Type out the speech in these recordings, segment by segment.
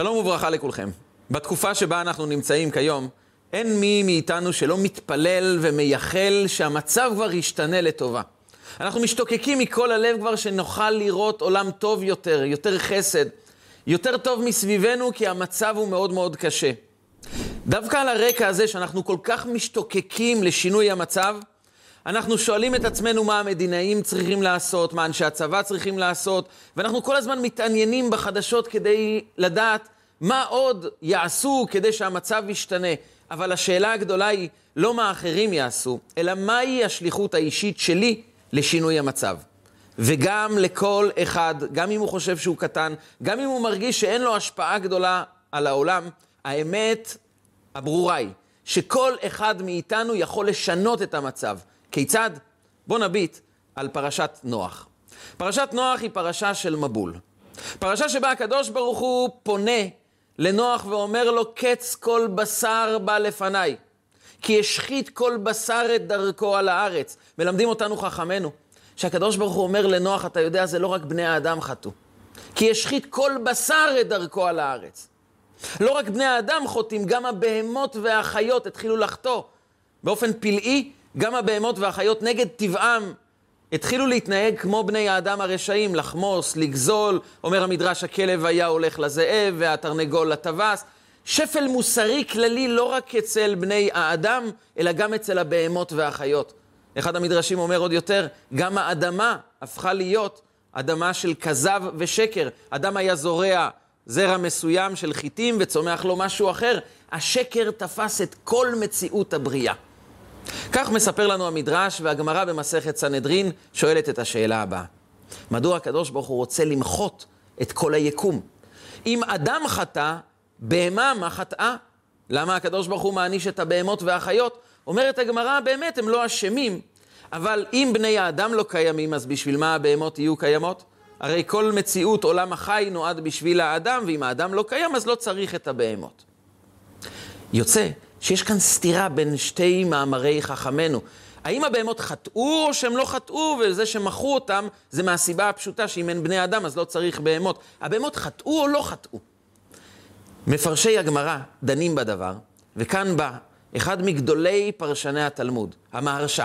שלום וברכה לכולכם. בתקופה שבה אנחנו נמצאים כיום, אין מי מאיתנו שלא מתפלל ומייחל שהמצב כבר ישתנה לטובה. אנחנו משתוקקים מכל הלב כבר שנוכל לראות עולם טוב יותר, יותר חסד, יותר טוב מסביבנו, כי המצב הוא מאוד מאוד קשה. דווקא על הרקע הזה שאנחנו כל כך משתוקקים לשינוי המצב, אנחנו שואלים את עצמנו מה המדינאים צריכים לעשות, מה אנשי הצבא צריכים לעשות, ואנחנו כל הזמן מתעניינים בחדשות כדי לדעת מה עוד יעשו כדי שהמצב ישתנה. אבל השאלה הגדולה היא לא מה אחרים יעשו, אלא מהי השליחות האישית שלי לשינוי המצב. וגם לכל אחד, גם אם הוא חושב שהוא קטן, גם אם הוא מרגיש שאין לו השפעה גדולה על העולם, האמת הברורה היא שכל אחד מאיתנו יכול לשנות את המצב. כיצד? בוא נביט על פרשת נוח. פרשת נוח היא פרשה של מבול. פרשה שבה הקדוש ברוך הוא פונה לנוח ואומר לו, קץ כל בשר בא לפניי, כי השחית כל בשר את דרכו על הארץ. מלמדים אותנו חכמינו, שהקדוש ברוך הוא אומר לנוח, אתה יודע, זה לא רק בני האדם חטאו, כי השחית כל בשר את דרכו על הארץ. לא רק בני האדם חוטאים, גם הבהמות והחיות התחילו לחטוא. באופן פלאי, גם הבהמות והחיות נגד טבעם התחילו להתנהג כמו בני האדם הרשעים, לחמוס, לגזול, אומר המדרש, הכלב היה הולך לזאב והתרנגול לטווס. שפל מוסרי כללי לא רק אצל בני האדם, אלא גם אצל הבהמות והחיות. אחד המדרשים אומר עוד יותר, גם האדמה הפכה להיות אדמה של כזב ושקר. אדם היה זורע זרע מסוים של חיטים וצומח לו משהו אחר. השקר תפס את כל מציאות הבריאה. כך מספר לנו המדרש, והגמרא במסכת סנהדרין שואלת את השאלה הבאה. מדוע הקדוש ברוך הוא רוצה למחות את כל היקום? אם אדם חטא, בהמה מה חטאה? למה הקדוש ברוך הוא מעניש את הבהמות והחיות? אומרת הגמרא, באמת, הם לא אשמים, אבל אם בני האדם לא קיימים, אז בשביל מה הבהמות יהיו קיימות? הרי כל מציאות עולם החי נועד בשביל האדם, ואם האדם לא קיים, אז לא צריך את הבהמות. יוצא שיש כאן סתירה בין שתי מאמרי חכמינו. האם הבהמות חטאו או שהם לא חטאו, וזה שמכרו אותם זה מהסיבה הפשוטה שאם אין בני אדם אז לא צריך בהמות. הבהמות חטאו או לא חטאו? מפרשי הגמרא דנים בדבר, וכאן בא אחד מגדולי פרשני התלמוד, המהרש"א,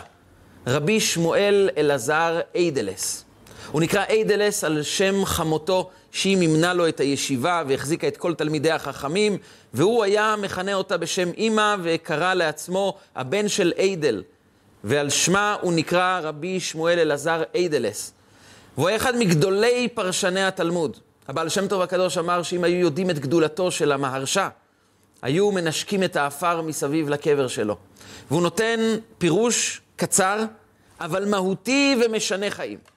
רבי שמואל אלעזר איידלס. הוא נקרא איידלס על שם חמותו שהיא מימנה לו את הישיבה והחזיקה את כל תלמידי החכמים, והוא היה מכנה אותה בשם אימא וקרא לעצמו הבן של איידל, ועל שמה הוא נקרא רבי שמואל אלעזר איידלס. והוא היה אחד מגדולי פרשני התלמוד. הבעל שם טוב הקדוש אמר שאם היו יודעים את גדולתו של המהרש"א, היו מנשקים את האפר מסביב לקבר שלו. והוא נותן פירוש קצר, אבל מהותי ומשנה חיים.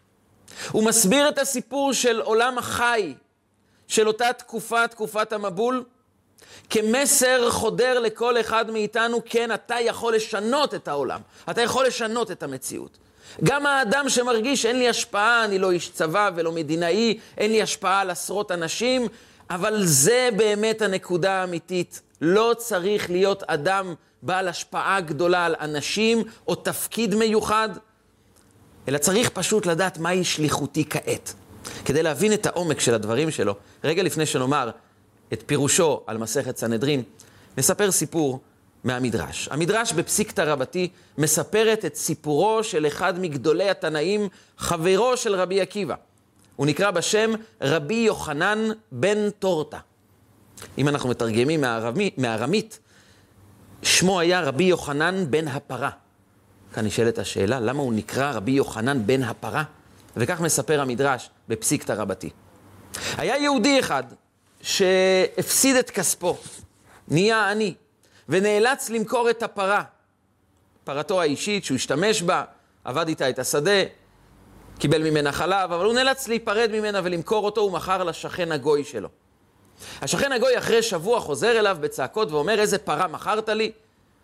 הוא מסביר את הסיפור של עולם החי, של אותה תקופה, תקופת המבול, כמסר חודר לכל אחד מאיתנו, כן, אתה יכול לשנות את העולם, אתה יכול לשנות את המציאות. גם האדם שמרגיש אין לי השפעה, אני לא איש צבא ולא מדינאי, אין לי השפעה על עשרות אנשים, אבל זה באמת הנקודה האמיתית. לא צריך להיות אדם בעל השפעה גדולה על אנשים או תפקיד מיוחד, אלא צריך פשוט לדעת מהי שליחותי כעת. כדי להבין את העומק של הדברים שלו, רגע לפני שנאמר את פירושו על מסכת סנהדרין, נספר סיפור מהמדרש. המדרש בפסיקתא רבתי מספרת את סיפורו של אחד מגדולי התנאים, חברו של רבי עקיבא. הוא נקרא בשם רבי יוחנן בן טורטה. אם אנחנו מתרגמים מארמית, שמו היה רבי יוחנן בן הפרה. כאן נשאלת השאלה, למה הוא נקרא רבי יוחנן בן הפרה? וכך מספר המדרש בפסיקתא רבתי. היה יהודי אחד שהפסיד את כספו, נהיה עני, ונאלץ למכור את הפרה, פרתו האישית שהוא השתמש בה, עבד איתה את השדה, קיבל ממנה חלב, אבל הוא נאלץ להיפרד ממנה ולמכור אותו, הוא מכר לשכן הגוי שלו. השכן הגוי אחרי שבוע חוזר אליו בצעקות ואומר, איזה פרה מכרת לי?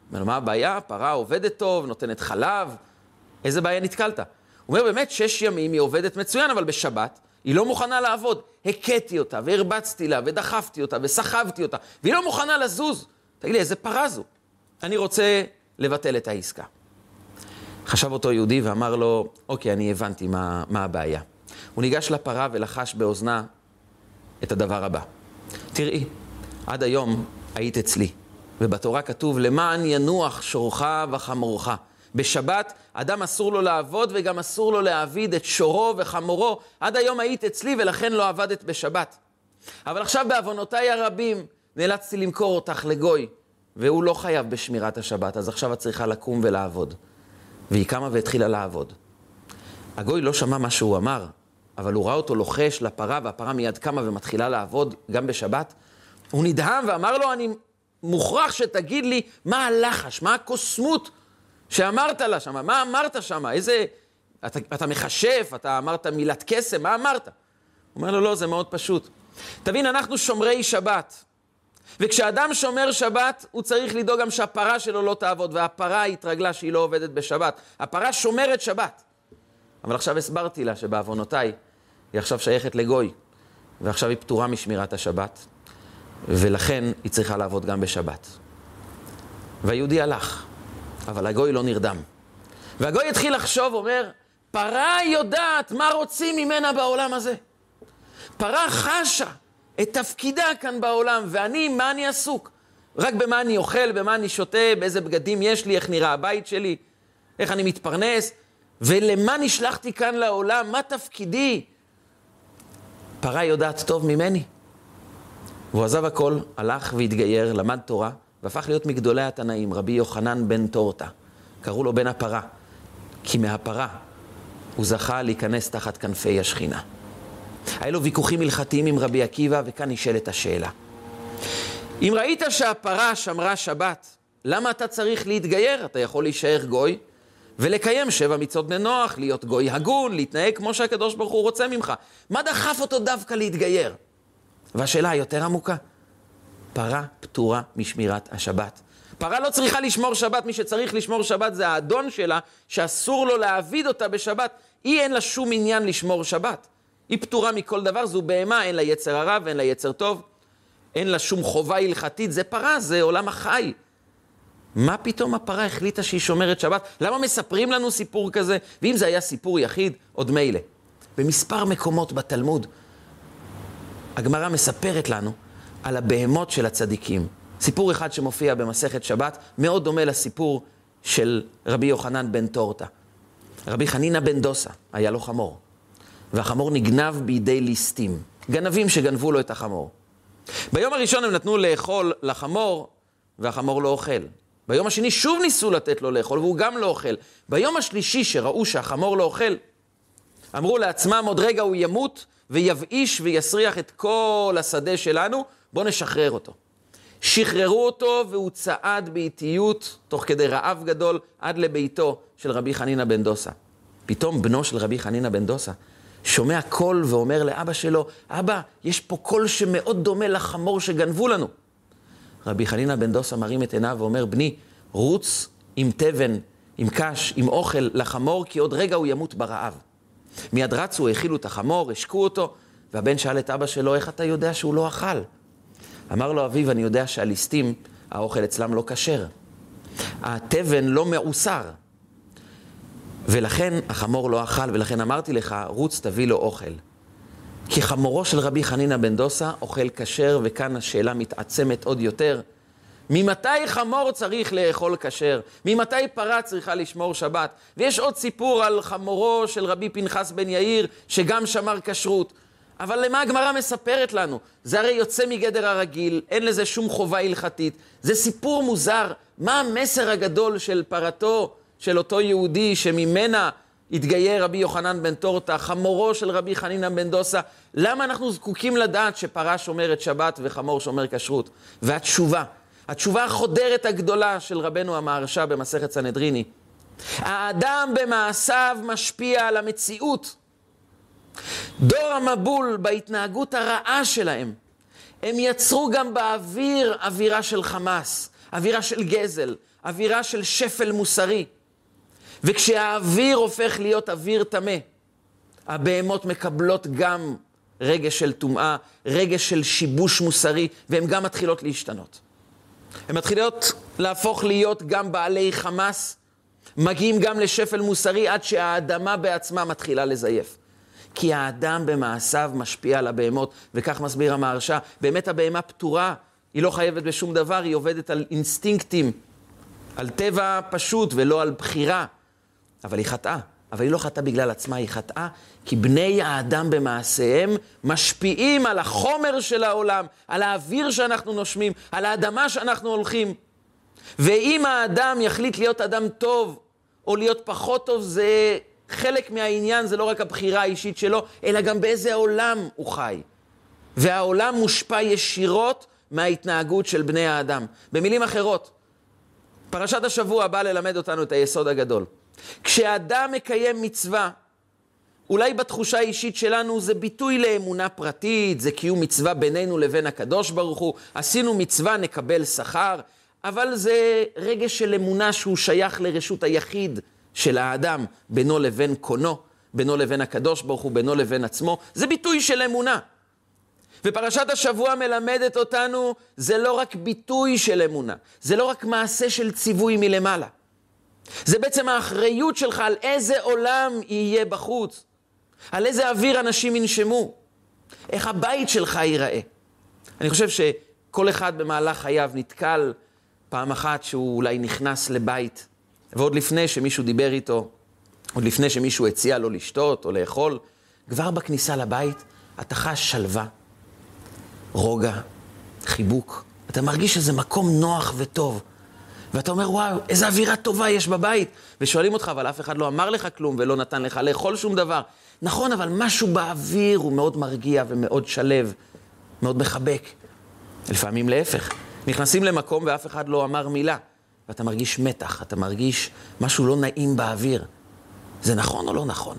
אומר לו, מה הבעיה? פרה עובדת טוב, נותנת חלב, איזה בעיה נתקלת? הוא אומר, באמת, שש ימים היא עובדת מצוין, אבל בשבת היא לא מוכנה לעבוד. הכיתי אותה, והרבצתי לה, ודחפתי אותה, וסחבתי אותה, והיא לא מוכנה לזוז. תגיד לי, איזה פרה זו? אני רוצה לבטל את העסקה. חשב אותו יהודי ואמר לו, אוקיי, אני הבנתי מה, מה הבעיה. הוא ניגש לפרה ולחש באוזנה את הדבר הבא. תראי, עד היום היית אצלי, ובתורה כתוב, למען ינוח שורך וחמורך. בשבת אדם אסור לו לעבוד וגם אסור לו להעביד את שורו וחמורו. עד היום היית אצלי ולכן לא עבדת בשבת. אבל עכשיו בעוונותיי הרבים נאלצתי למכור אותך לגוי, והוא לא חייב בשמירת השבת, אז עכשיו את צריכה לקום ולעבוד. והיא קמה והתחילה לעבוד. הגוי לא שמע מה שהוא אמר, אבל הוא ראה אותו לוחש לפרה, והפרה מיד קמה ומתחילה לעבוד גם בשבת. הוא נדהם ואמר לו, אני מוכרח שתגיד לי מה הלחש, מה הקוסמות שאמרת לה שם, מה אמרת שם, איזה... אתה, אתה מכשף, אתה אמרת מילת קסם, מה אמרת? הוא אומר לו, לא, זה מאוד פשוט. תבין, אנחנו שומרי שבת. וכשאדם שומר שבת, הוא צריך לדאוג גם שהפרה שלו לא תעבוד, והפרה התרגלה שהיא לא עובדת בשבת. הפרה שומרת שבת. אבל עכשיו הסברתי לה שבעוונותיי היא עכשיו שייכת לגוי, ועכשיו היא פטורה משמירת השבת, ולכן היא צריכה לעבוד גם בשבת. והיהודי הלך, אבל הגוי לא נרדם. והגוי התחיל לחשוב, אומר, פרה יודעת מה רוצים ממנה בעולם הזה. פרה חשה את תפקידה כאן בעולם, ואני, מה אני עסוק? רק במה אני אוכל, במה אני שותה, באיזה בגדים יש לי, איך נראה הבית שלי, איך אני מתפרנס, ולמה נשלחתי כאן לעולם, מה תפקידי? פרה יודעת טוב ממני. והוא עזב הכל, הלך והתגייר, למד תורה, והפך להיות מגדולי התנאים, רבי יוחנן בן טורטה. קראו לו בן הפרה, כי מהפרה הוא זכה להיכנס תחת כנפי השכינה. היה לו ויכוחים הלכתיים עם רבי עקיבא, וכאן נשאלת השאלה. אם ראית שהפרה שמרה שבת, למה אתה צריך להתגייר? אתה יכול להישאר גוי ולקיים שבע מצוות בני נוח, להיות גוי הגון, להתנהג כמו שהקדוש ברוך הוא רוצה ממך. מה דחף אותו דווקא להתגייר? והשאלה היותר עמוקה, פרה פטורה משמירת השבת. פרה לא צריכה לשמור שבת, מי שצריך לשמור שבת זה האדון שלה, שאסור לו להעביד אותה בשבת. היא אין לה שום עניין לשמור שבת. היא פטורה מכל דבר, זו בהמה, אין לה יצר הרע ואין לה יצר טוב. אין לה שום חובה הלכתית, זה פרה, זה עולם החי. מה פתאום הפרה החליטה שהיא שומרת שבת? למה מספרים לנו סיפור כזה? ואם זה היה סיפור יחיד, עוד מילא. במספר מקומות בתלמוד, הגמרא מספרת לנו על הבהמות של הצדיקים. סיפור אחד שמופיע במסכת שבת, מאוד דומה לסיפור של רבי יוחנן בן טורטה. רבי חנינא בן דוסה, היה לו חמור. והחמור נגנב בידי ליסטים, גנבים שגנבו לו את החמור. ביום הראשון הם נתנו לאכול לחמור, והחמור לא אוכל. ביום השני שוב ניסו לתת לו לאכול, והוא גם לא אוכל. ביום השלישי, שראו שהחמור לא אוכל, אמרו לעצמם, עוד רגע הוא ימות ויבאיש ויסריח את כל השדה שלנו, בואו נשחרר אותו. שחררו אותו והוא צעד באיטיות, תוך כדי רעב גדול, עד לביתו של רבי חנינא בן דוסה. פתאום בנו של רבי חנינא בן דוסה שומע קול ואומר לאבא שלו, אבא, יש פה קול שמאוד דומה לחמור שגנבו לנו. רבי חנינא בן דוסה מרים את עיניו ואומר, בני, רוץ עם תבן, עם קש, עם אוכל לחמור, כי עוד רגע הוא ימות ברעב. מיד רצו, האכילו את החמור, השקו אותו, והבן שאל את אבא שלו, איך אתה יודע שהוא לא אכל? אמר לו אביו, אני יודע שהליסטים, האוכל אצלם לא כשר. התבן לא מעוסר. ולכן החמור לא אכל, ולכן אמרתי לך, רוץ תביא לו אוכל. כי חמורו של רבי חנינא בן דוסה אוכל כשר, וכאן השאלה מתעצמת עוד יותר. ממתי חמור צריך לאכול כשר? ממתי פרה צריכה לשמור שבת? ויש עוד סיפור על חמורו של רבי פנחס בן יאיר, שגם שמר כשרות. אבל למה הגמרא מספרת לנו? זה הרי יוצא מגדר הרגיל, אין לזה שום חובה הלכתית. זה סיפור מוזר. מה המסר הגדול של פרתו של אותו יהודי שממנה התגייר רבי יוחנן בן טורטה, חמורו של רבי חנינא בן דוסה? למה אנחנו זקוקים לדעת שפרה שומרת שבת וחמור שומר כשרות? והתשובה, התשובה החודרת הגדולה של רבנו המהרש"א במסכת סנהדריני, האדם במעשיו משפיע על המציאות. דור המבול בהתנהגות הרעה שלהם, הם יצרו גם באוויר אווירה של חמאס, אווירה של גזל, אווירה של שפל מוסרי. וכשהאוויר הופך להיות אוויר טמא, הבהמות מקבלות גם רגש של טומאה, רגש של שיבוש מוסרי, והן גם מתחילות להשתנות. הן מתחילות להפוך להיות גם בעלי חמאס, מגיעים גם לשפל מוסרי עד שהאדמה בעצמה מתחילה לזייף. כי האדם במעשיו משפיע על הבהמות, וכך מסביר המהרש"א, באמת הבהמה פטורה, היא לא חייבת בשום דבר, היא עובדת על אינסטינקטים, על טבע פשוט ולא על בחירה. אבל היא חטאה. אבל היא לא חטאה בגלל עצמה, היא חטאה כי בני האדם במעשיהם משפיעים על החומר של העולם, על האוויר שאנחנו נושמים, על האדמה שאנחנו הולכים. ואם האדם יחליט להיות אדם טוב או להיות פחות טוב, זה חלק מהעניין, זה לא רק הבחירה האישית שלו, אלא גם באיזה עולם הוא חי. והעולם מושפע ישירות מההתנהגות של בני האדם. במילים אחרות, פרשת השבוע באה ללמד אותנו את היסוד הגדול. כשאדם מקיים מצווה, אולי בתחושה האישית שלנו זה ביטוי לאמונה פרטית, זה קיום מצווה בינינו לבין הקדוש ברוך הוא, עשינו מצווה, נקבל שכר, אבל זה רגש של אמונה שהוא שייך לרשות היחיד של האדם, בינו לבין קונו, בינו לבין הקדוש ברוך הוא, בינו לבין עצמו, זה ביטוי של אמונה. ופרשת השבוע מלמדת אותנו, זה לא רק ביטוי של אמונה, זה לא רק מעשה של ציווי מלמעלה. זה בעצם האחריות שלך על איזה עולם יהיה בחוץ, על איזה אוויר אנשים ינשמו, איך הבית שלך ייראה. אני חושב שכל אחד במהלך חייו נתקל פעם אחת שהוא אולי נכנס לבית, ועוד לפני שמישהו דיבר איתו, עוד לפני שמישהו הציע לו לשתות או לאכול, כבר בכניסה לבית אתה חש שלווה, רוגע, חיבוק. אתה מרגיש שזה מקום נוח וטוב. ואתה אומר, וואו, איזה אווירה טובה יש בבית. ושואלים אותך, אבל אף אחד לא אמר לך כלום ולא נתן לך לאכול שום דבר. נכון, אבל משהו באוויר הוא מאוד מרגיע ומאוד שלב, מאוד מחבק. לפעמים להפך. נכנסים למקום ואף אחד לא אמר מילה, ואתה מרגיש מתח, אתה מרגיש משהו לא נעים באוויר. זה נכון או לא נכון?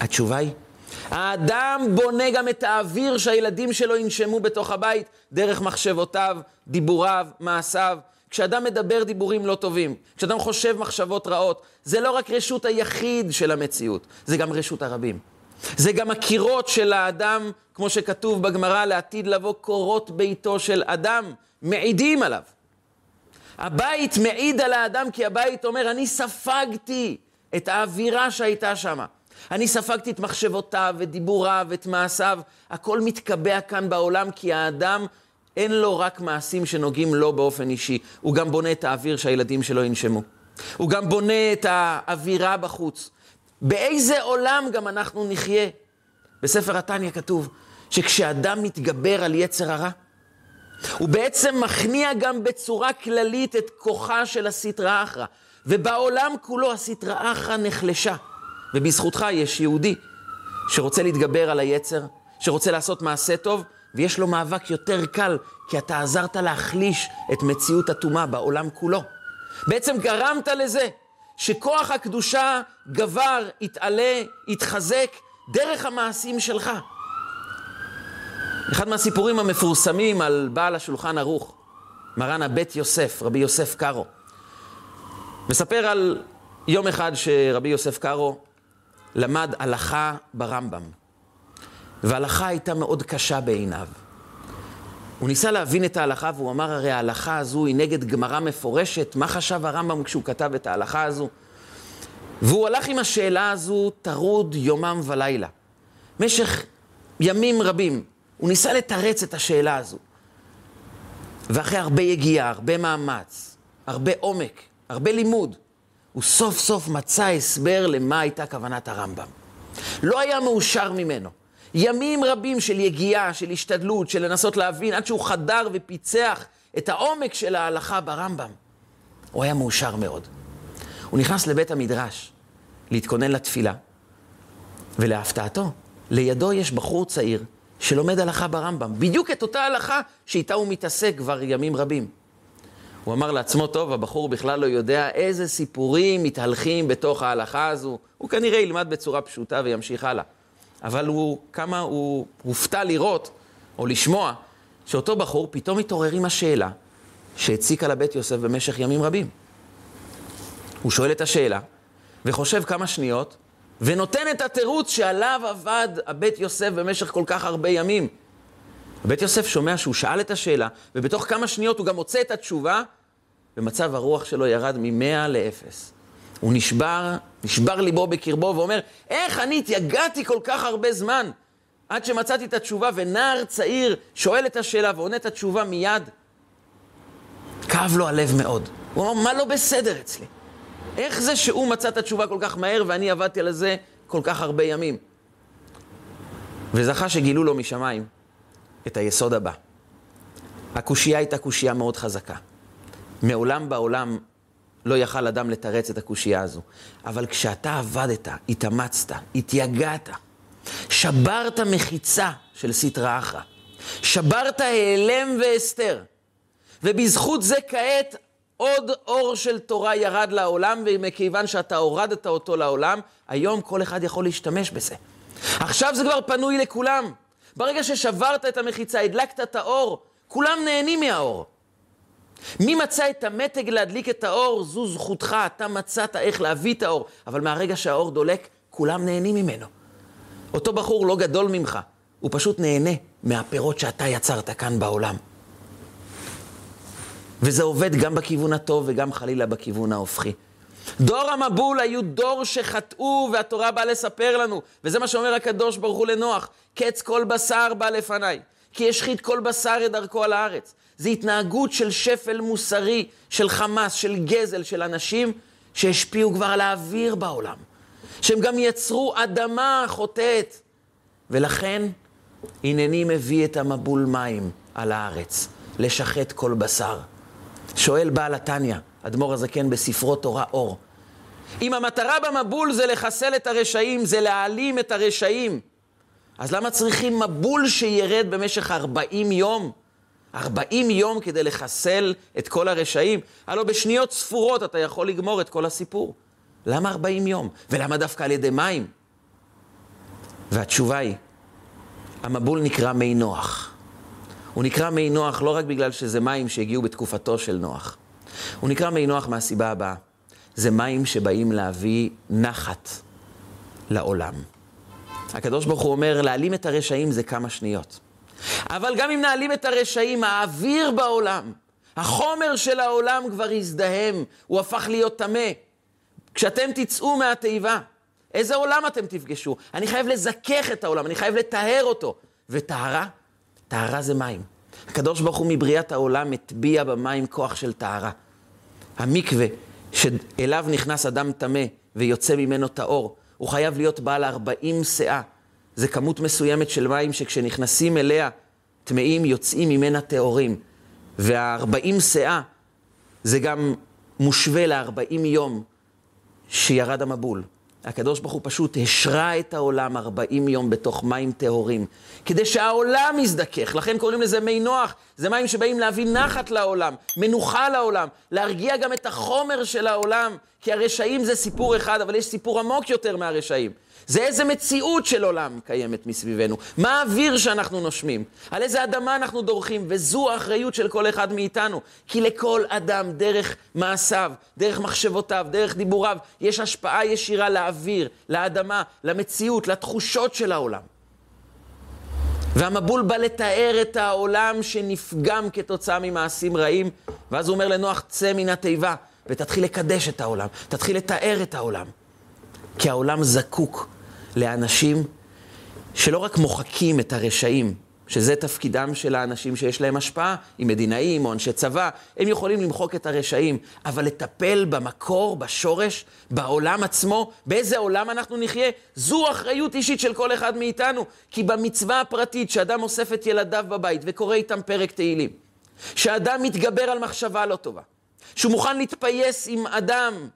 התשובה היא, האדם בונה גם את האוויר שהילדים שלו ינשמו בתוך הבית דרך מחשבותיו, דיבוריו, מעשיו. כשאדם מדבר דיבורים לא טובים, כשאדם חושב מחשבות רעות, זה לא רק רשות היחיד של המציאות, זה גם רשות הרבים. זה גם הקירות של האדם, כמו שכתוב בגמרא, לעתיד לבוא קורות ביתו של אדם, מעידים עליו. הבית מעיד על האדם כי הבית אומר, אני ספגתי את האווירה שהייתה שם. אני ספגתי את מחשבותיו ואת דיבוריו ואת מעשיו. הכל מתקבע כאן בעולם כי האדם אין לו רק מעשים שנוגעים לו באופן אישי, הוא גם בונה את האוויר שהילדים שלו ינשמו. הוא גם בונה את האווירה בחוץ. באיזה עולם גם אנחנו נחיה? בספר התניא כתוב שכשאדם מתגבר על יצר הרע, הוא בעצם מכניע גם בצורה כללית את כוחה של הסטרא אחרא. ובעולם כולו הסטרא אחרא נחלשה. ובזכותך יש יהודי שרוצה להתגבר על היצר, שרוצה לעשות מעשה טוב, ויש לו מאבק יותר קל, כי אתה עזרת להחליש את מציאות הטומאה בעולם כולו. בעצם גרמת לזה שכוח הקדושה גבר, יתעלה, יתחזק דרך המעשים שלך. אחד מהסיפורים המפורסמים על בעל השולחן ערוך, מרן הבית יוסף, רבי יוסף קארו, מספר על יום אחד שרבי יוסף קארו למד הלכה ברמב"ם. וההלכה הייתה מאוד קשה בעיניו. הוא ניסה להבין את ההלכה והוא אמר, הרי ההלכה הזו היא נגד גמרא מפורשת, מה חשב הרמב"ם כשהוא כתב את ההלכה הזו? והוא הלך עם השאלה הזו טרוד יומם ולילה. במשך ימים רבים הוא ניסה לתרץ את השאלה הזו. ואחרי הרבה יגיעה, הרבה מאמץ, הרבה עומק, הרבה לימוד, הוא סוף סוף מצא הסבר למה הייתה כוונת הרמב"ם. לא היה מאושר ממנו. ימים רבים של יגיעה, של השתדלות, של לנסות להבין, עד שהוא חדר ופיצח את העומק של ההלכה ברמב"ם. הוא היה מאושר מאוד. הוא נכנס לבית המדרש להתכונן לתפילה, ולהפתעתו, לידו יש בחור צעיר שלומד הלכה ברמב"ם, בדיוק את אותה הלכה שאיתה הוא מתעסק כבר ימים רבים. הוא אמר לעצמו, טוב, הבחור בכלל לא יודע איזה סיפורים מתהלכים בתוך ההלכה הזו. הוא כנראה ילמד בצורה פשוטה וימשיך הלאה. אבל הוא, כמה הוא הופתע לראות או לשמוע שאותו בחור פתאום מתעורר עם השאלה שהציקה לבית יוסף במשך ימים רבים. הוא שואל את השאלה וחושב כמה שניות ונותן את התירוץ שעליו עבד הבית יוסף במשך כל כך הרבה ימים. הבית יוסף שומע שהוא שאל את השאלה, ובתוך כמה שניות הוא גם מוצא את התשובה, ומצב הרוח שלו ירד ממאה לאפס. הוא נשבר, נשבר ליבו בקרבו ואומר, איך אני התייגעתי כל כך הרבה זמן עד שמצאתי את התשובה, ונער צעיר שואל את השאלה ועונה את התשובה מיד. כאב לו הלב מאוד. הוא אמר, מה לא בסדר אצלי? איך זה שהוא מצא את התשובה כל כך מהר ואני עבדתי על זה כל כך הרבה ימים? וזכה שגילו לו משמיים את היסוד הבא. הקושייה הייתה קושייה מאוד חזקה. מעולם בעולם לא יכל אדם לתרץ את הקושייה הזו. אבל כשאתה עבדת, התאמצת, התייגעת, שברת מחיצה של סטרא אחרא, שברת העלם והסתר, ובזכות זה כעת עוד אור של תורה ירד לעולם, ומכיוון שאתה הורדת אותו לעולם, היום כל אחד יכול להשתמש בזה. עכשיו זה כבר פנוי לכולם. ברגע ששברת את המחיצה, הדלקת את האור, כולם נהנים מהאור. מי מצא את המתג להדליק את האור, זו זכותך, אתה מצאת איך להביא את האור. אבל מהרגע שהאור דולק, כולם נהנים ממנו. אותו בחור לא גדול ממך, הוא פשוט נהנה מהפירות שאתה יצרת כאן בעולם. וזה עובד גם בכיוון הטוב וגם חלילה בכיוון ההופכי. דור המבול היו דור שחטאו, והתורה באה לספר לנו, וזה מה שאומר הקדוש ברוך הוא לנוח, קץ כל בשר בא לפניי, כי השחית כל בשר את דרכו על הארץ. זה התנהגות של שפל מוסרי, של חמאס, של גזל, של אנשים שהשפיעו כבר על האוויר בעולם. שהם גם יצרו אדמה חוטאת. ולכן, הנני מביא את המבול מים על הארץ, לשחט כל בשר. שואל בעל התניא, אדמו"ר הזקן בספרו תורה אור, אם המטרה במבול זה לחסל את הרשעים, זה להעלים את הרשעים, אז למה צריכים מבול שירד במשך 40 יום? 40 יום כדי לחסל את כל הרשעים? הלוא בשניות ספורות אתה יכול לגמור את כל הסיפור. למה 40 יום? ולמה דווקא על ידי מים? והתשובה היא, המבול נקרא מי נוח. הוא נקרא מי נוח לא רק בגלל שזה מים שהגיעו בתקופתו של נוח. הוא נקרא מי נוח מהסיבה הבאה, זה מים שבאים להביא נחת לעולם. הקדוש ברוך הוא אומר, להעלים את הרשעים זה כמה שניות. אבל גם אם נעלים את הרשעים, האוויר בעולם, החומר של העולם כבר הזדהם, הוא הפך להיות טמא. כשאתם תצאו מהתיבה, איזה עולם אתם תפגשו? אני חייב לזכך את העולם, אני חייב לטהר אותו. וטהרה? טהרה זה מים. הקדוש ברוך הוא מבריאת העולם הטביע במים כוח של טהרה. המקווה שאליו נכנס אדם טמא ויוצא ממנו טהור, הוא חייב להיות בעל 40 שאה. זה כמות מסוימת של מים שכשנכנסים אליה טמאים, יוצאים ממנה טהורים. וה-40 שאה זה גם מושווה ל-40 יום שירד המבול. הקדוש ברוך הוא פשוט השרה את העולם 40 יום בתוך מים טהורים, כדי שהעולם יזדכך. לכן קוראים לזה מי נוח. זה מים שבאים להביא נחת לעולם, מנוחה לעולם, להרגיע גם את החומר של העולם, כי הרשעים זה סיפור אחד, אבל יש סיפור עמוק יותר מהרשעים. זה איזה מציאות של עולם קיימת מסביבנו. מה האוויר שאנחנו נושמים? על איזה אדמה אנחנו דורכים? וזו האחריות של כל אחד מאיתנו. כי לכל אדם, דרך מעשיו, דרך מחשבותיו, דרך דיבוריו, יש השפעה ישירה לאוויר, לאדמה, למציאות, לתחושות של העולם. והמבול בא לתאר את העולם שנפגם כתוצאה ממעשים רעים, ואז הוא אומר לנוח, צא מן התיבה ותתחיל לקדש את העולם, תתחיל לתאר את העולם. כי העולם זקוק לאנשים שלא רק מוחקים את הרשעים, שזה תפקידם של האנשים שיש להם השפעה, עם מדינאים או אנשי צבא, הם יכולים למחוק את הרשעים, אבל לטפל במקור, בשורש, בעולם עצמו, באיזה עולם אנחנו נחיה, זו אחריות אישית של כל אחד מאיתנו. כי במצווה הפרטית שאדם אוסף את ילדיו בבית וקורא איתם פרק תהילים, שאדם מתגבר על מחשבה לא טובה, שהוא מוכן להתפייס עם אדם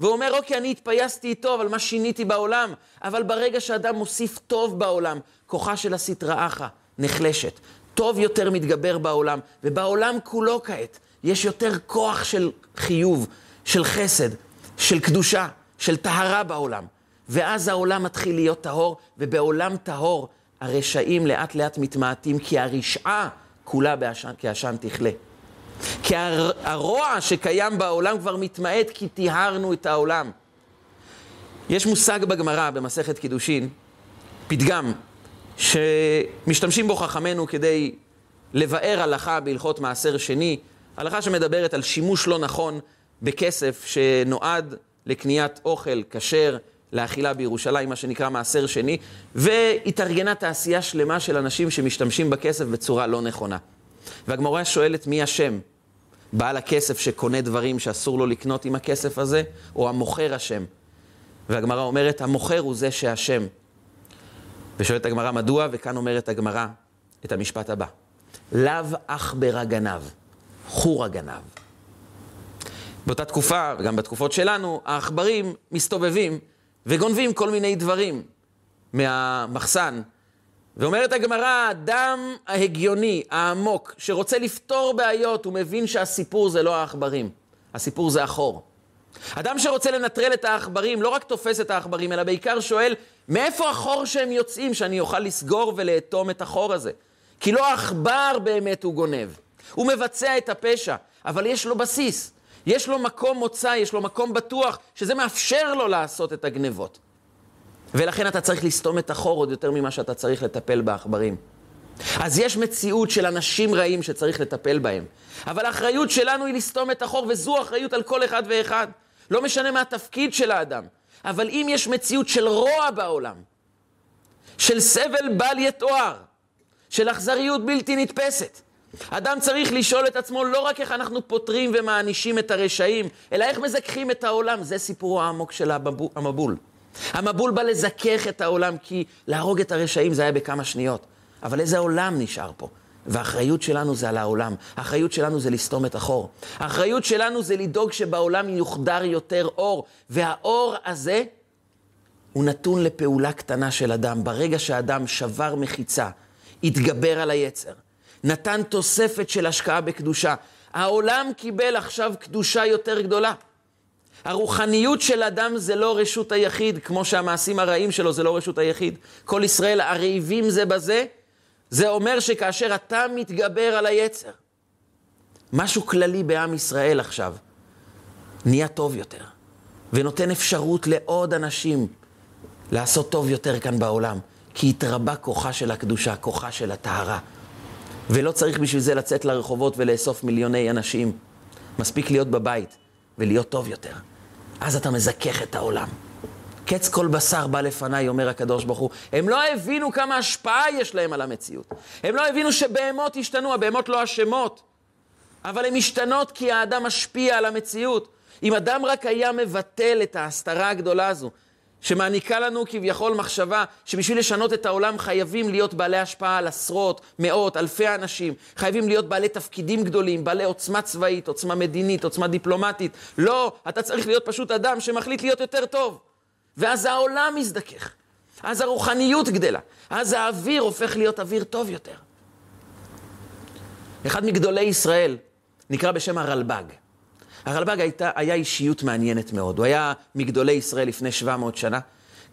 והוא אומר, אוקיי, אני התפייסתי איתו, אבל מה שיניתי בעולם? אבל ברגע שאדם מוסיף טוב בעולם, כוחה של הסטרא אחא נחלשת. טוב יותר מתגבר בעולם, ובעולם כולו כעת יש יותר כוח של חיוב, של חסד, של קדושה, של טהרה בעולם. ואז העולם מתחיל להיות טהור, ובעולם טהור הרשעים לאט לאט מתמעטים, כי הרשעה כולה בעשן, כעשן תכלה. כי הרוע שקיים בעולם כבר מתמעט כי טיהרנו את העולם. יש מושג בגמרא, במסכת קידושין, פתגם, שמשתמשים בו חכמינו כדי לבאר הלכה בהלכות מעשר שני, הלכה שמדברת על שימוש לא נכון בכסף שנועד לקניית אוכל כשר לאכילה בירושלים, מה שנקרא מעשר שני, והתארגנה תעשייה שלמה של אנשים שמשתמשים בכסף בצורה לא נכונה. והגמרא שואלת מי אשם. בעל הכסף שקונה דברים שאסור לו לקנות עם הכסף הזה, או המוכר אשם. והגמרא אומרת, המוכר הוא זה שאשם. ושואלת הגמרא מדוע, וכאן אומרת הגמרא את המשפט הבא: לאו עכברא גנב, חורא גנב. באותה תקופה, וגם בתקופות שלנו, העכברים מסתובבים וגונבים כל מיני דברים מהמחסן. ואומרת הגמרא, האדם ההגיוני, העמוק, שרוצה לפתור בעיות, הוא מבין שהסיפור זה לא העכברים, הסיפור זה החור. אדם שרוצה לנטרל את העכברים, לא רק תופס את העכברים, אלא בעיקר שואל, מאיפה החור שהם יוצאים, שאני אוכל לסגור ולאטום את החור הזה? כי לא העכבר באמת הוא גונב. הוא מבצע את הפשע, אבל יש לו בסיס. יש לו מקום מוצא, יש לו מקום בטוח, שזה מאפשר לו לעשות את הגנבות. ולכן אתה צריך לסתום את החור עוד יותר ממה שאתה צריך לטפל בעכברים. אז יש מציאות של אנשים רעים שצריך לטפל בהם. אבל האחריות שלנו היא לסתום את החור, וזו אחריות על כל אחד ואחד. לא משנה מה התפקיד של האדם. אבל אם יש מציאות של רוע בעולם, של סבל בל יתואר, של אכזריות בלתי נתפסת, אדם צריך לשאול את עצמו לא רק איך אנחנו פותרים ומענישים את הרשעים, אלא איך מזככים את העולם. זה סיפורו העמוק של המבול. המבול בא לזכך את העולם, כי להרוג את הרשעים זה היה בכמה שניות. אבל איזה עולם נשאר פה? והאחריות שלנו זה על העולם. האחריות שלנו זה לסתום את החור. האחריות שלנו זה לדאוג שבעולם יוחדר יותר אור. והאור הזה הוא נתון לפעולה קטנה של אדם. ברגע שאדם שבר מחיצה, התגבר על היצר, נתן תוספת של השקעה בקדושה, העולם קיבל עכשיו קדושה יותר גדולה. הרוחניות של אדם זה לא רשות היחיד, כמו שהמעשים הרעים שלו זה לא רשות היחיד. כל ישראל הרעיבים זה בזה, זה אומר שכאשר אתה מתגבר על היצר, משהו כללי בעם ישראל עכשיו נהיה טוב יותר, ונותן אפשרות לעוד אנשים לעשות טוב יותר כאן בעולם, כי התרבה כוחה של הקדושה, כוחה של הטהרה. ולא צריך בשביל זה לצאת לרחובות ולאסוף מיליוני אנשים. מספיק להיות בבית ולהיות טוב יותר. אז אתה מזכך את העולם. קץ כל בשר בא לפניי, אומר הקדוש ברוך הוא. הם לא הבינו כמה השפעה יש להם על המציאות. הם לא הבינו שבהמות השתנו, הבהמות לא אשמות. אבל הן משתנות כי האדם משפיע על המציאות. אם אדם רק היה מבטל את ההסתרה הגדולה הזו, שמעניקה לנו כביכול מחשבה שבשביל לשנות את העולם חייבים להיות בעלי השפעה על עשרות, מאות, אלפי אנשים, חייבים להיות בעלי תפקידים גדולים, בעלי עוצמה צבאית, עוצמה מדינית, עוצמה דיפלומטית. לא, אתה צריך להיות פשוט אדם שמחליט להיות יותר טוב. ואז העולם מזדכך, אז הרוחניות גדלה, אז האוויר הופך להיות אוויר טוב יותר. אחד מגדולי ישראל נקרא בשם הרלב"ג. הרלב"ג הייתה, היה אישיות מעניינת מאוד. הוא היה מגדולי ישראל לפני 700 שנה,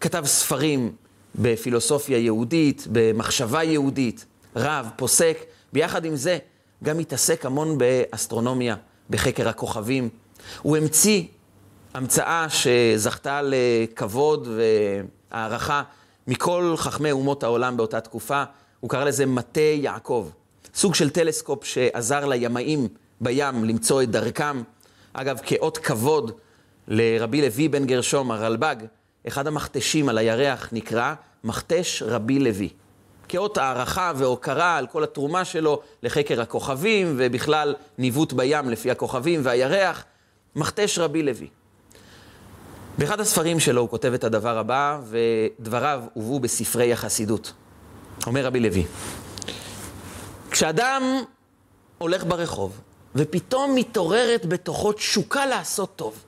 כתב ספרים בפילוסופיה יהודית, במחשבה יהודית, רב, פוסק. ביחד עם זה, גם התעסק המון באסטרונומיה, בחקר הכוכבים. הוא המציא המצאה שזכתה לכבוד והערכה מכל חכמי אומות העולם באותה תקופה. הוא קרא לזה מטה יעקב, סוג של טלסקופ שעזר לימאים בים למצוא את דרכם. אגב, כאות כבוד לרבי לוי בן גרשום, הרלב"ג, אחד המכתשים על הירח נקרא מכתש רבי לוי. כאות הערכה והוקרה על כל התרומה שלו לחקר הכוכבים ובכלל ניווט בים לפי הכוכבים והירח, מכתש רבי לוי. באחד הספרים שלו הוא כותב את הדבר הבא, ודבריו הובאו בספרי החסידות. אומר רבי לוי, כשאדם הולך ברחוב ופתאום מתעוררת בתוכו תשוקה לעשות טוב.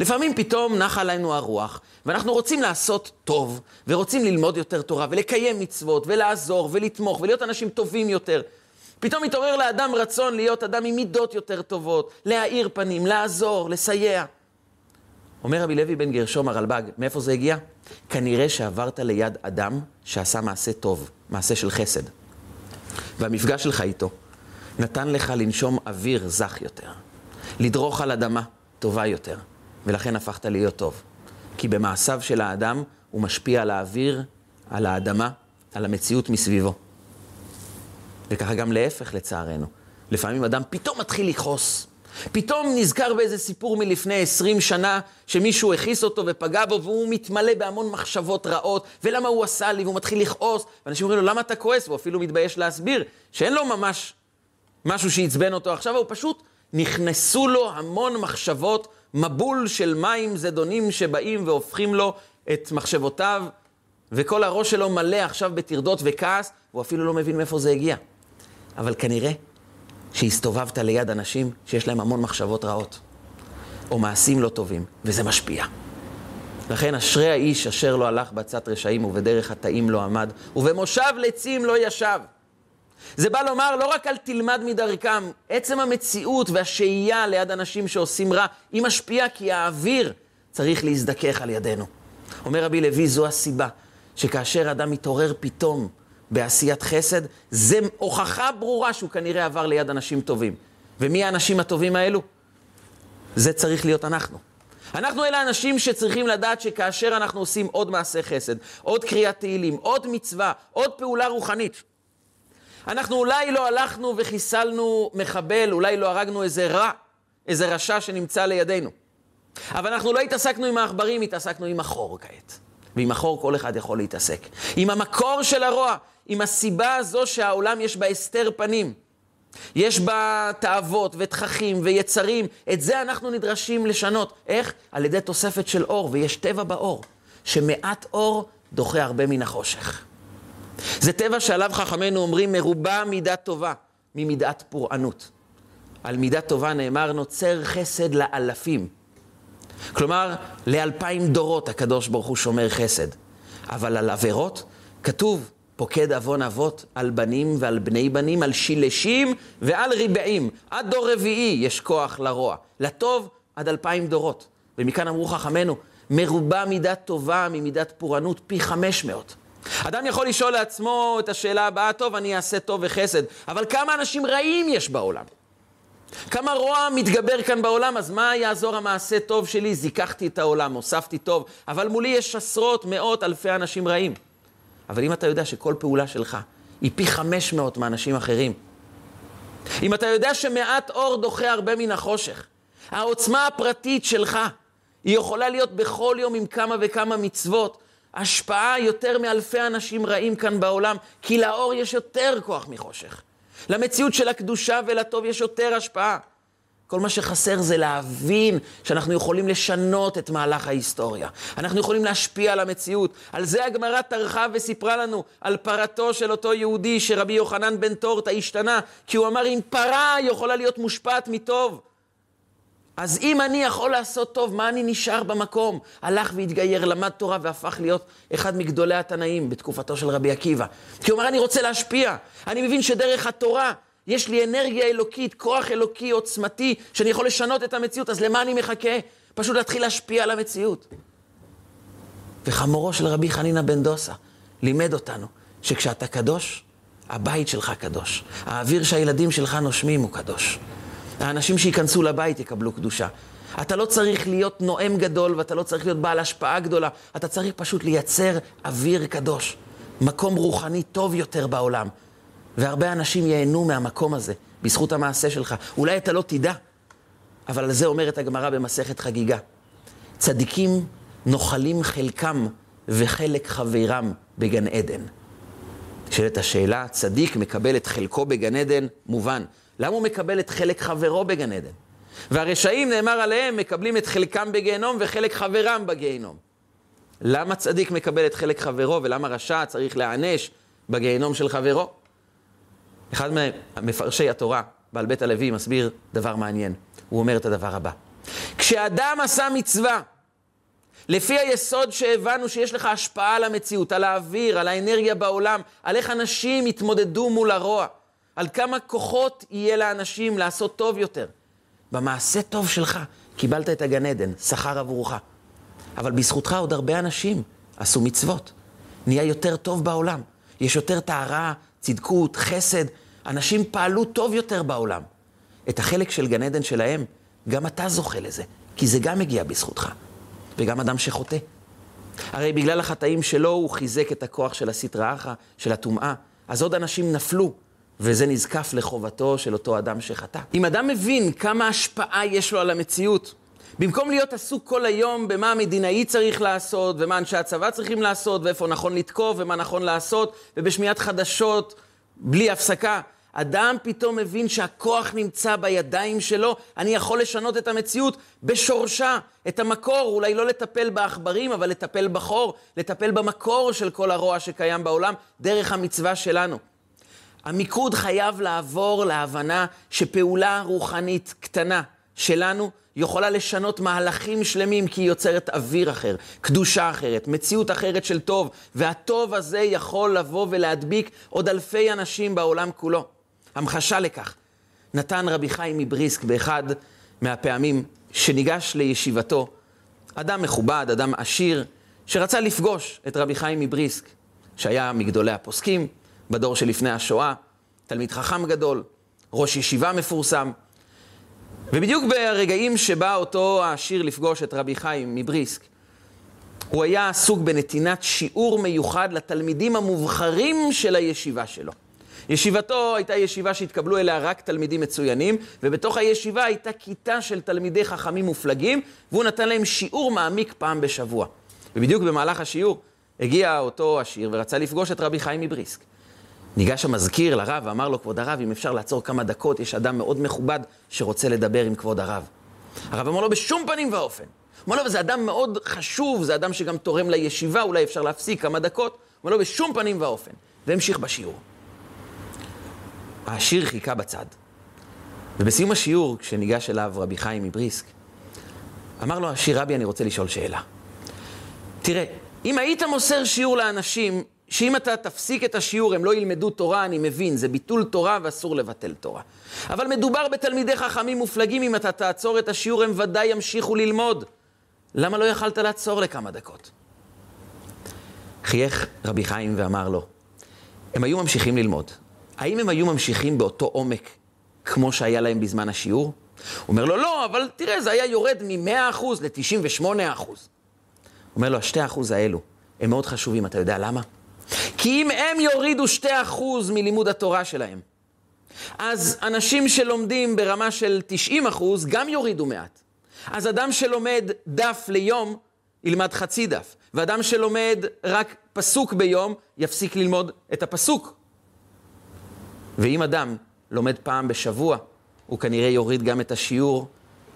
לפעמים פתאום נחה עלינו הרוח, ואנחנו רוצים לעשות טוב, ורוצים ללמוד יותר תורה, ולקיים מצוות, ולעזור, ולתמוך, ולהיות אנשים טובים יותר. פתאום מתעורר לאדם רצון להיות אדם עם מידות יותר טובות, להאיר פנים, לעזור, לסייע. אומר רבי לוי בן גרשום הרלב"ג, מאיפה זה הגיע? כנראה שעברת ליד אדם שעשה מעשה טוב, מעשה של חסד. והמפגש שלך איתו נתן לך לנשום אוויר זך יותר, לדרוך על אדמה טובה יותר, ולכן הפכת להיות טוב. כי במעשיו של האדם הוא משפיע על האוויר, על האדמה, על המציאות מסביבו. וככה גם להפך לצערנו. לפעמים אדם פתאום מתחיל לכעוס. פתאום נזכר באיזה סיפור מלפני 20 שנה, שמישהו הכעיס אותו ופגע בו, והוא מתמלא בהמון מחשבות רעות, ולמה הוא עשה לי, והוא מתחיל לכעוס, ואנשים אומרים לו, למה אתה כועס? והוא אפילו מתבייש להסביר שאין לו ממש משהו שעצבן אותו עכשיו, הוא פשוט נכנסו לו המון מחשבות, מבול של מים זדונים שבאים והופכים לו את מחשבותיו, וכל הראש שלו מלא עכשיו בטרדות וכעס, הוא אפילו לא מבין מאיפה זה הגיע. אבל כנראה שהסתובבת ליד אנשים שיש להם המון מחשבות רעות, או מעשים לא טובים, וזה משפיע. לכן אשרי האיש אשר לא הלך בעצת רשעים ובדרך חטאים לא עמד, ובמושב לצים לא ישב. זה בא לומר, לא רק אל תלמד מדרכם, עצם המציאות והשהייה ליד אנשים שעושים רע, היא משפיעה כי האוויר צריך להזדכך על ידינו. אומר רבי לוי, זו הסיבה שכאשר אדם מתעורר פתאום בעשיית חסד, זה הוכחה ברורה שהוא כנראה עבר ליד אנשים טובים. ומי האנשים הטובים האלו? זה צריך להיות אנחנו. אנחנו אלה האנשים שצריכים לדעת שכאשר אנחנו עושים עוד מעשה חסד, עוד קריאת תהילים, עוד מצווה, עוד פעולה רוחנית, אנחנו אולי לא הלכנו וחיסלנו מחבל, אולי לא הרגנו איזה רע, איזה רשע שנמצא לידינו. אבל אנחנו לא התעסקנו עם העכברים, התעסקנו עם החור כעת. ועם החור כל אחד יכול להתעסק. עם המקור של הרוע, עם הסיבה הזו שהעולם יש בה הסתר פנים. יש בה תאוות ותככים ויצרים. את זה אנחנו נדרשים לשנות. איך? על ידי תוספת של אור, ויש טבע באור, שמעט אור דוחה הרבה מן החושך. זה טבע שעליו חכמינו אומרים מרובה מידה טובה ממידת פורענות. על מידה טובה נאמר נוצר חסד לאלפים. כלומר, לאלפיים דורות הקדוש ברוך הוא שומר חסד. אבל על עבירות כתוב פוקד עוון אבות על בנים ועל בני בנים, על שילשים ועל ריבעים. עד דור רביעי יש כוח לרוע. לטוב עד אלפיים דורות. ומכאן אמרו חכמינו, מרובה מידת טובה ממידת פורענות פי חמש מאות. אדם יכול לשאול לעצמו את השאלה הבאה, טוב, אני אעשה טוב וחסד, אבל כמה אנשים רעים יש בעולם? כמה רוע מתגבר כאן בעולם, אז מה יעזור המעשה טוב שלי? זיככתי את העולם, הוספתי טוב, אבל מולי יש עשרות, מאות, אלפי אנשים רעים. אבל אם אתה יודע שכל פעולה שלך היא פי 500 מאנשים אחרים, אם אתה יודע שמעט אור דוחה הרבה מן החושך, העוצמה הפרטית שלך, היא יכולה להיות בכל יום עם כמה וכמה מצוות, השפעה יותר מאלפי אנשים רעים כאן בעולם, כי לאור יש יותר כוח מחושך. למציאות של הקדושה ולטוב יש יותר השפעה. כל מה שחסר זה להבין שאנחנו יכולים לשנות את מהלך ההיסטוריה. אנחנו יכולים להשפיע על המציאות. על זה הגמרא טרחה וסיפרה לנו על פרתו של אותו יהודי שרבי יוחנן בן תורתא השתנה, כי הוא אמר אם פרה יכולה להיות מושפעת מטוב, אז אם אני יכול לעשות טוב, מה אני נשאר במקום? הלך והתגייר, למד תורה והפך להיות אחד מגדולי התנאים בתקופתו של רבי עקיבא. כי הוא אומר, אני רוצה להשפיע. אני מבין שדרך התורה יש לי אנרגיה אלוקית, כוח אלוקי עוצמתי, שאני יכול לשנות את המציאות, אז למה אני מחכה? פשוט להתחיל להשפיע על המציאות. וחמורו של רבי חנינא בן דוסה לימד אותנו שכשאתה קדוש, הבית שלך קדוש. האוויר שהילדים שלך נושמים הוא קדוש. האנשים שייכנסו לבית יקבלו קדושה. אתה לא צריך להיות נואם גדול ואתה לא צריך להיות בעל השפעה גדולה, אתה צריך פשוט לייצר אוויר קדוש, מקום רוחני טוב יותר בעולם. והרבה אנשים ייהנו מהמקום הזה, בזכות המעשה שלך. אולי אתה לא תדע, אבל על זה אומרת הגמרא במסכת חגיגה. צדיקים נוחלים חלקם וחלק חברם בגן עדן. נשאלת השאלה, צדיק מקבל את חלקו בגן עדן? מובן. למה הוא מקבל את חלק חברו בגן עדן? והרשעים, נאמר עליהם, מקבלים את חלקם בגיהנום וחלק חברם בגיהנום. למה צדיק מקבל את חלק חברו ולמה רשע צריך להיענש בגיהנום של חברו? אחד ממפרשי התורה, בעל בית הלוי, מסביר דבר מעניין. הוא אומר את הדבר הבא: כשאדם עשה מצווה, לפי היסוד שהבנו שיש לך השפעה על המציאות, על האוויר, על האנרגיה בעולם, על איך אנשים יתמודדו מול הרוע, על כמה כוחות יהיה לאנשים לעשות טוב יותר. במעשה טוב שלך קיבלת את הגן עדן, שכר עבורך. אבל בזכותך עוד הרבה אנשים עשו מצוות. נהיה יותר טוב בעולם. יש יותר טהרה, צדקות, חסד. אנשים פעלו טוב יותר בעולם. את החלק של גן עדן שלהם, גם אתה זוכה לזה, כי זה גם מגיע בזכותך. וגם אדם שחוטא. הרי בגלל החטאים שלו הוא חיזק את הכוח של הסטרא אחא, של הטומאה. אז עוד אנשים נפלו, וזה נזקף לחובתו של אותו אדם שחטא. אם אדם מבין כמה השפעה יש לו על המציאות, במקום להיות עסוק כל היום במה המדינאי צריך לעשות, ומה אנשי הצבא צריכים לעשות, ואיפה נכון לתקוף, ומה נכון לעשות, ובשמיעת חדשות בלי הפסקה, אדם פתאום מבין שהכוח נמצא בידיים שלו, אני יכול לשנות את המציאות בשורשה, את המקור, אולי לא לטפל בעכברים, אבל לטפל בחור, לטפל במקור של כל הרוע שקיים בעולם, דרך המצווה שלנו. המיקוד חייב לעבור להבנה שפעולה רוחנית קטנה שלנו יכולה לשנות מהלכים שלמים כי היא יוצרת אוויר אחר, קדושה אחרת, מציאות אחרת של טוב, והטוב הזה יכול לבוא ולהדביק עוד אלפי אנשים בעולם כולו. המחשה לכך, נתן רבי חיים מבריסק באחד מהפעמים שניגש לישיבתו, אדם מכובד, אדם עשיר, שרצה לפגוש את רבי חיים מבריסק, שהיה מגדולי הפוסקים בדור שלפני השואה, תלמיד חכם גדול, ראש ישיבה מפורסם. ובדיוק ברגעים שבא אותו העשיר לפגוש את רבי חיים מבריסק, הוא היה עסוק בנתינת שיעור מיוחד לתלמידים המובחרים של הישיבה שלו. ישיבתו הייתה ישיבה שהתקבלו אליה רק תלמידים מצוינים, ובתוך הישיבה הייתה כיתה של תלמידי חכמים מופלגים, והוא נתן להם שיעור מעמיק פעם בשבוע. ובדיוק במהלך השיעור הגיע אותו עשיר ורצה לפגוש את רבי חיים מבריסק. ניגש המזכיר לרב ואמר לו, כבוד הרב, אם אפשר לעצור כמה דקות, יש אדם מאוד מכובד שרוצה לדבר עם כבוד הרב. הרב אמר לו, בשום פנים ואופן. אמר לו, זה אדם מאוד חשוב, זה אדם שגם תורם לישיבה, אולי אפשר להפסיק כמה דקות. אמר לו, בשום פנים ואופן. והמשיך בשיעור. העשיר חיכה בצד. ובסיום השיעור, כשניגש אליו רבי חיים מבריסק, אמר לו העשיר, רבי, אני רוצה לשאול שאלה. תראה, אם היית מוסר שיעור לאנשים שאם אתה תפסיק את השיעור הם לא ילמדו תורה, אני מבין, זה ביטול תורה ואסור לבטל תורה. אבל מדובר בתלמידי חכמים מופלגים, אם אתה תעצור את השיעור הם ודאי ימשיכו ללמוד. למה לא יכלת לעצור לכמה דקות? חייך רבי חיים ואמר לו, הם היו ממשיכים ללמוד. האם הם היו ממשיכים באותו עומק כמו שהיה להם בזמן השיעור? הוא אומר לו, לא, אבל תראה, זה היה יורד מ-100% ל-98%. הוא אומר לו, השתי אחוז האלו הם מאוד חשובים, אתה יודע למה? כי אם הם יורידו 2% מלימוד התורה שלהם, אז אנשים שלומדים ברמה של 90% גם יורידו מעט. אז אדם שלומד דף ליום, ילמד חצי דף. ואדם שלומד רק פסוק ביום, יפסיק ללמוד את הפסוק. ואם אדם לומד פעם בשבוע, הוא כנראה יוריד גם את השיעור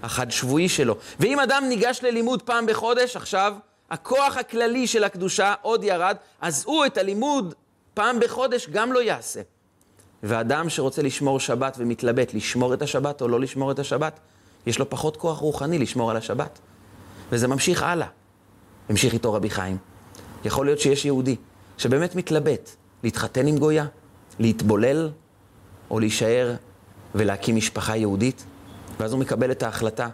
החד-שבועי שלו. ואם אדם ניגש ללימוד פעם בחודש, עכשיו הכוח הכללי של הקדושה עוד ירד, אז הוא את הלימוד פעם בחודש גם לא יעשה. ואדם שרוצה לשמור שבת ומתלבט, לשמור את השבת או לא לשמור את השבת, יש לו פחות כוח רוחני לשמור על השבת. וזה ממשיך הלאה. המשיך איתו רבי חיים. יכול להיות שיש יהודי שבאמת מתלבט להתחתן עם גויה, להתבולל, או להישאר ולהקים משפחה יהודית, ואז הוא מקבל את ההחלטה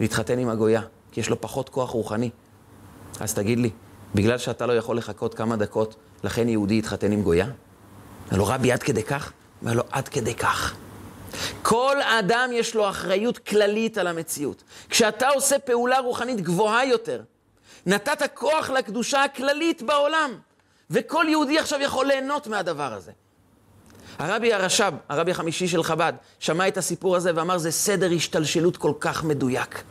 להתחתן עם הגויה, כי יש לו פחות כוח רוחני. אז תגיד לי, בגלל שאתה לא יכול לחכות כמה דקות, לכן יהודי יתחתן עם גויה? אומר לו, רבי, עד כדי כך? אומר לו, עד כדי כך. כל אדם יש לו אחריות כללית על המציאות. כשאתה עושה פעולה רוחנית גבוהה יותר, נתת כוח לקדושה הכללית בעולם, וכל יהודי עכשיו יכול ליהנות מהדבר הזה. הרבי הרש"ב, הרבי החמישי של חב"ד, שמע את הסיפור הזה ואמר, זה סדר השתלשלות כל כך מדויק.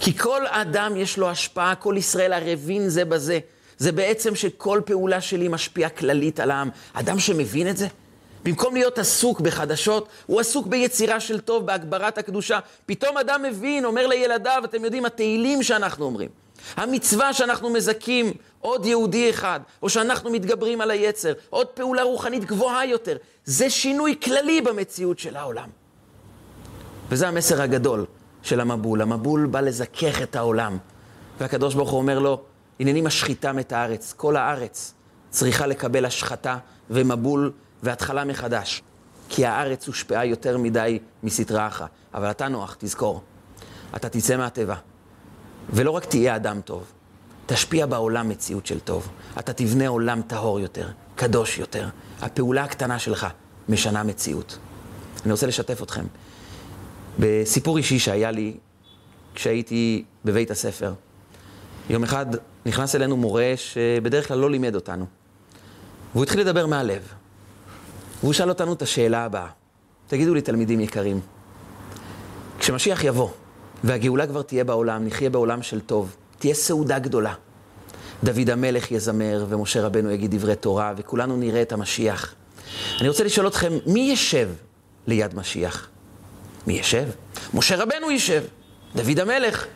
כי כל אדם יש לו השפעה, כל ישראל ערבים זה בזה. זה בעצם שכל פעולה שלי משפיעה כללית על העם. אדם שמבין את זה, במקום להיות עסוק בחדשות, הוא עסוק ביצירה של טוב, בהגברת הקדושה. פתאום אדם מבין, אומר לילדיו, אתם יודעים, התהילים שאנחנו אומרים, המצווה שאנחנו מזכים עוד יהודי אחד, או שאנחנו מתגברים על היצר, עוד פעולה רוחנית גבוהה יותר, זה שינוי כללי במציאות של העולם. וזה המסר הגדול. של המבול. המבול בא לזכך את העולם. והקדוש ברוך הוא אומר לו, הנני משחיתם את הארץ. כל הארץ צריכה לקבל השחתה ומבול והתחלה מחדש. כי הארץ הושפעה יותר מדי מסטרה אחת. אבל אתה נוח, תזכור, אתה תצא מהטבע. ולא רק תהיה אדם טוב, תשפיע בעולם מציאות של טוב. אתה תבנה עולם טהור יותר, קדוש יותר. הפעולה הקטנה שלך משנה מציאות. אני רוצה לשתף אתכם. בסיפור אישי שהיה לי כשהייתי בבית הספר. יום אחד נכנס אלינו מורה שבדרך כלל לא לימד אותנו. והוא התחיל לדבר מהלב. והוא שאל אותנו את השאלה הבאה. תגידו לי, תלמידים יקרים, כשמשיח יבוא והגאולה כבר תהיה בעולם, נחיה בעולם של טוב, תהיה סעודה גדולה. דוד המלך יזמר ומשה רבנו יגיד דברי תורה וכולנו נראה את המשיח. אני רוצה לשאול אתכם, מי ישב ליד משיח? מי ישב? משה רבנו יישב, דוד המלך.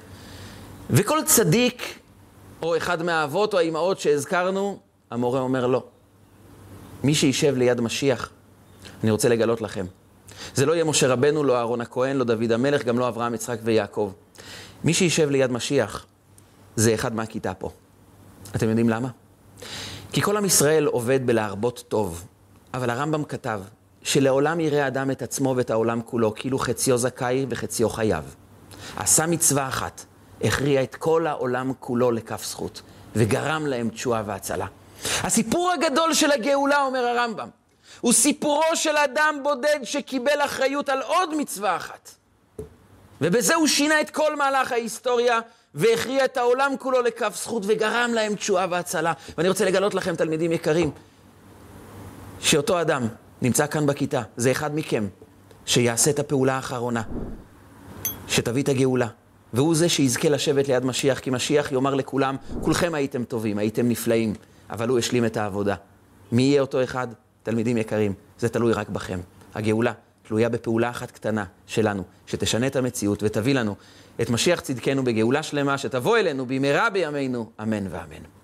וכל צדיק, או אחד מהאבות או האימהות שהזכרנו, המורה אומר לא. מי שישב ליד משיח, אני רוצה לגלות לכם. זה לא יהיה משה רבנו, לא אהרון הכהן, לא דוד המלך, גם לא אברהם, יצחק ויעקב. מי שישב ליד משיח, זה אחד מהכיתה פה. אתם יודעים למה? כי כל עם ישראל עובד בלהרבות טוב, אבל הרמב"ם כתב שלעולם יראה אדם את עצמו ואת העולם כולו, כאילו חציו זכאי וחציו חייב. עשה מצווה אחת, הכריע את כל העולם כולו לכף זכות, וגרם להם תשועה והצלה. הסיפור הגדול של הגאולה, אומר הרמב"ם, הוא סיפורו של אדם בודד שקיבל אחריות על עוד מצווה אחת. ובזה הוא שינה את כל מהלך ההיסטוריה והכריע את העולם כולו לכף זכות וגרם להם תשועה והצלה. ואני רוצה לגלות לכם, תלמידים יקרים, שאותו אדם נמצא כאן בכיתה, זה אחד מכם, שיעשה את הפעולה האחרונה, שתביא את הגאולה. והוא זה שיזכה לשבת ליד משיח, כי משיח יאמר לכולם, כולכם הייתם טובים, הייתם נפלאים, אבל הוא השלים את העבודה. מי יהיה אותו אחד? תלמידים יקרים, זה תלוי רק בכם. הגאולה תלויה בפעולה אחת קטנה שלנו, שתשנה את המציאות ותביא לנו את משיח צדקנו בגאולה שלמה, שתבוא אלינו במהרה בימינו, אמן ואמן.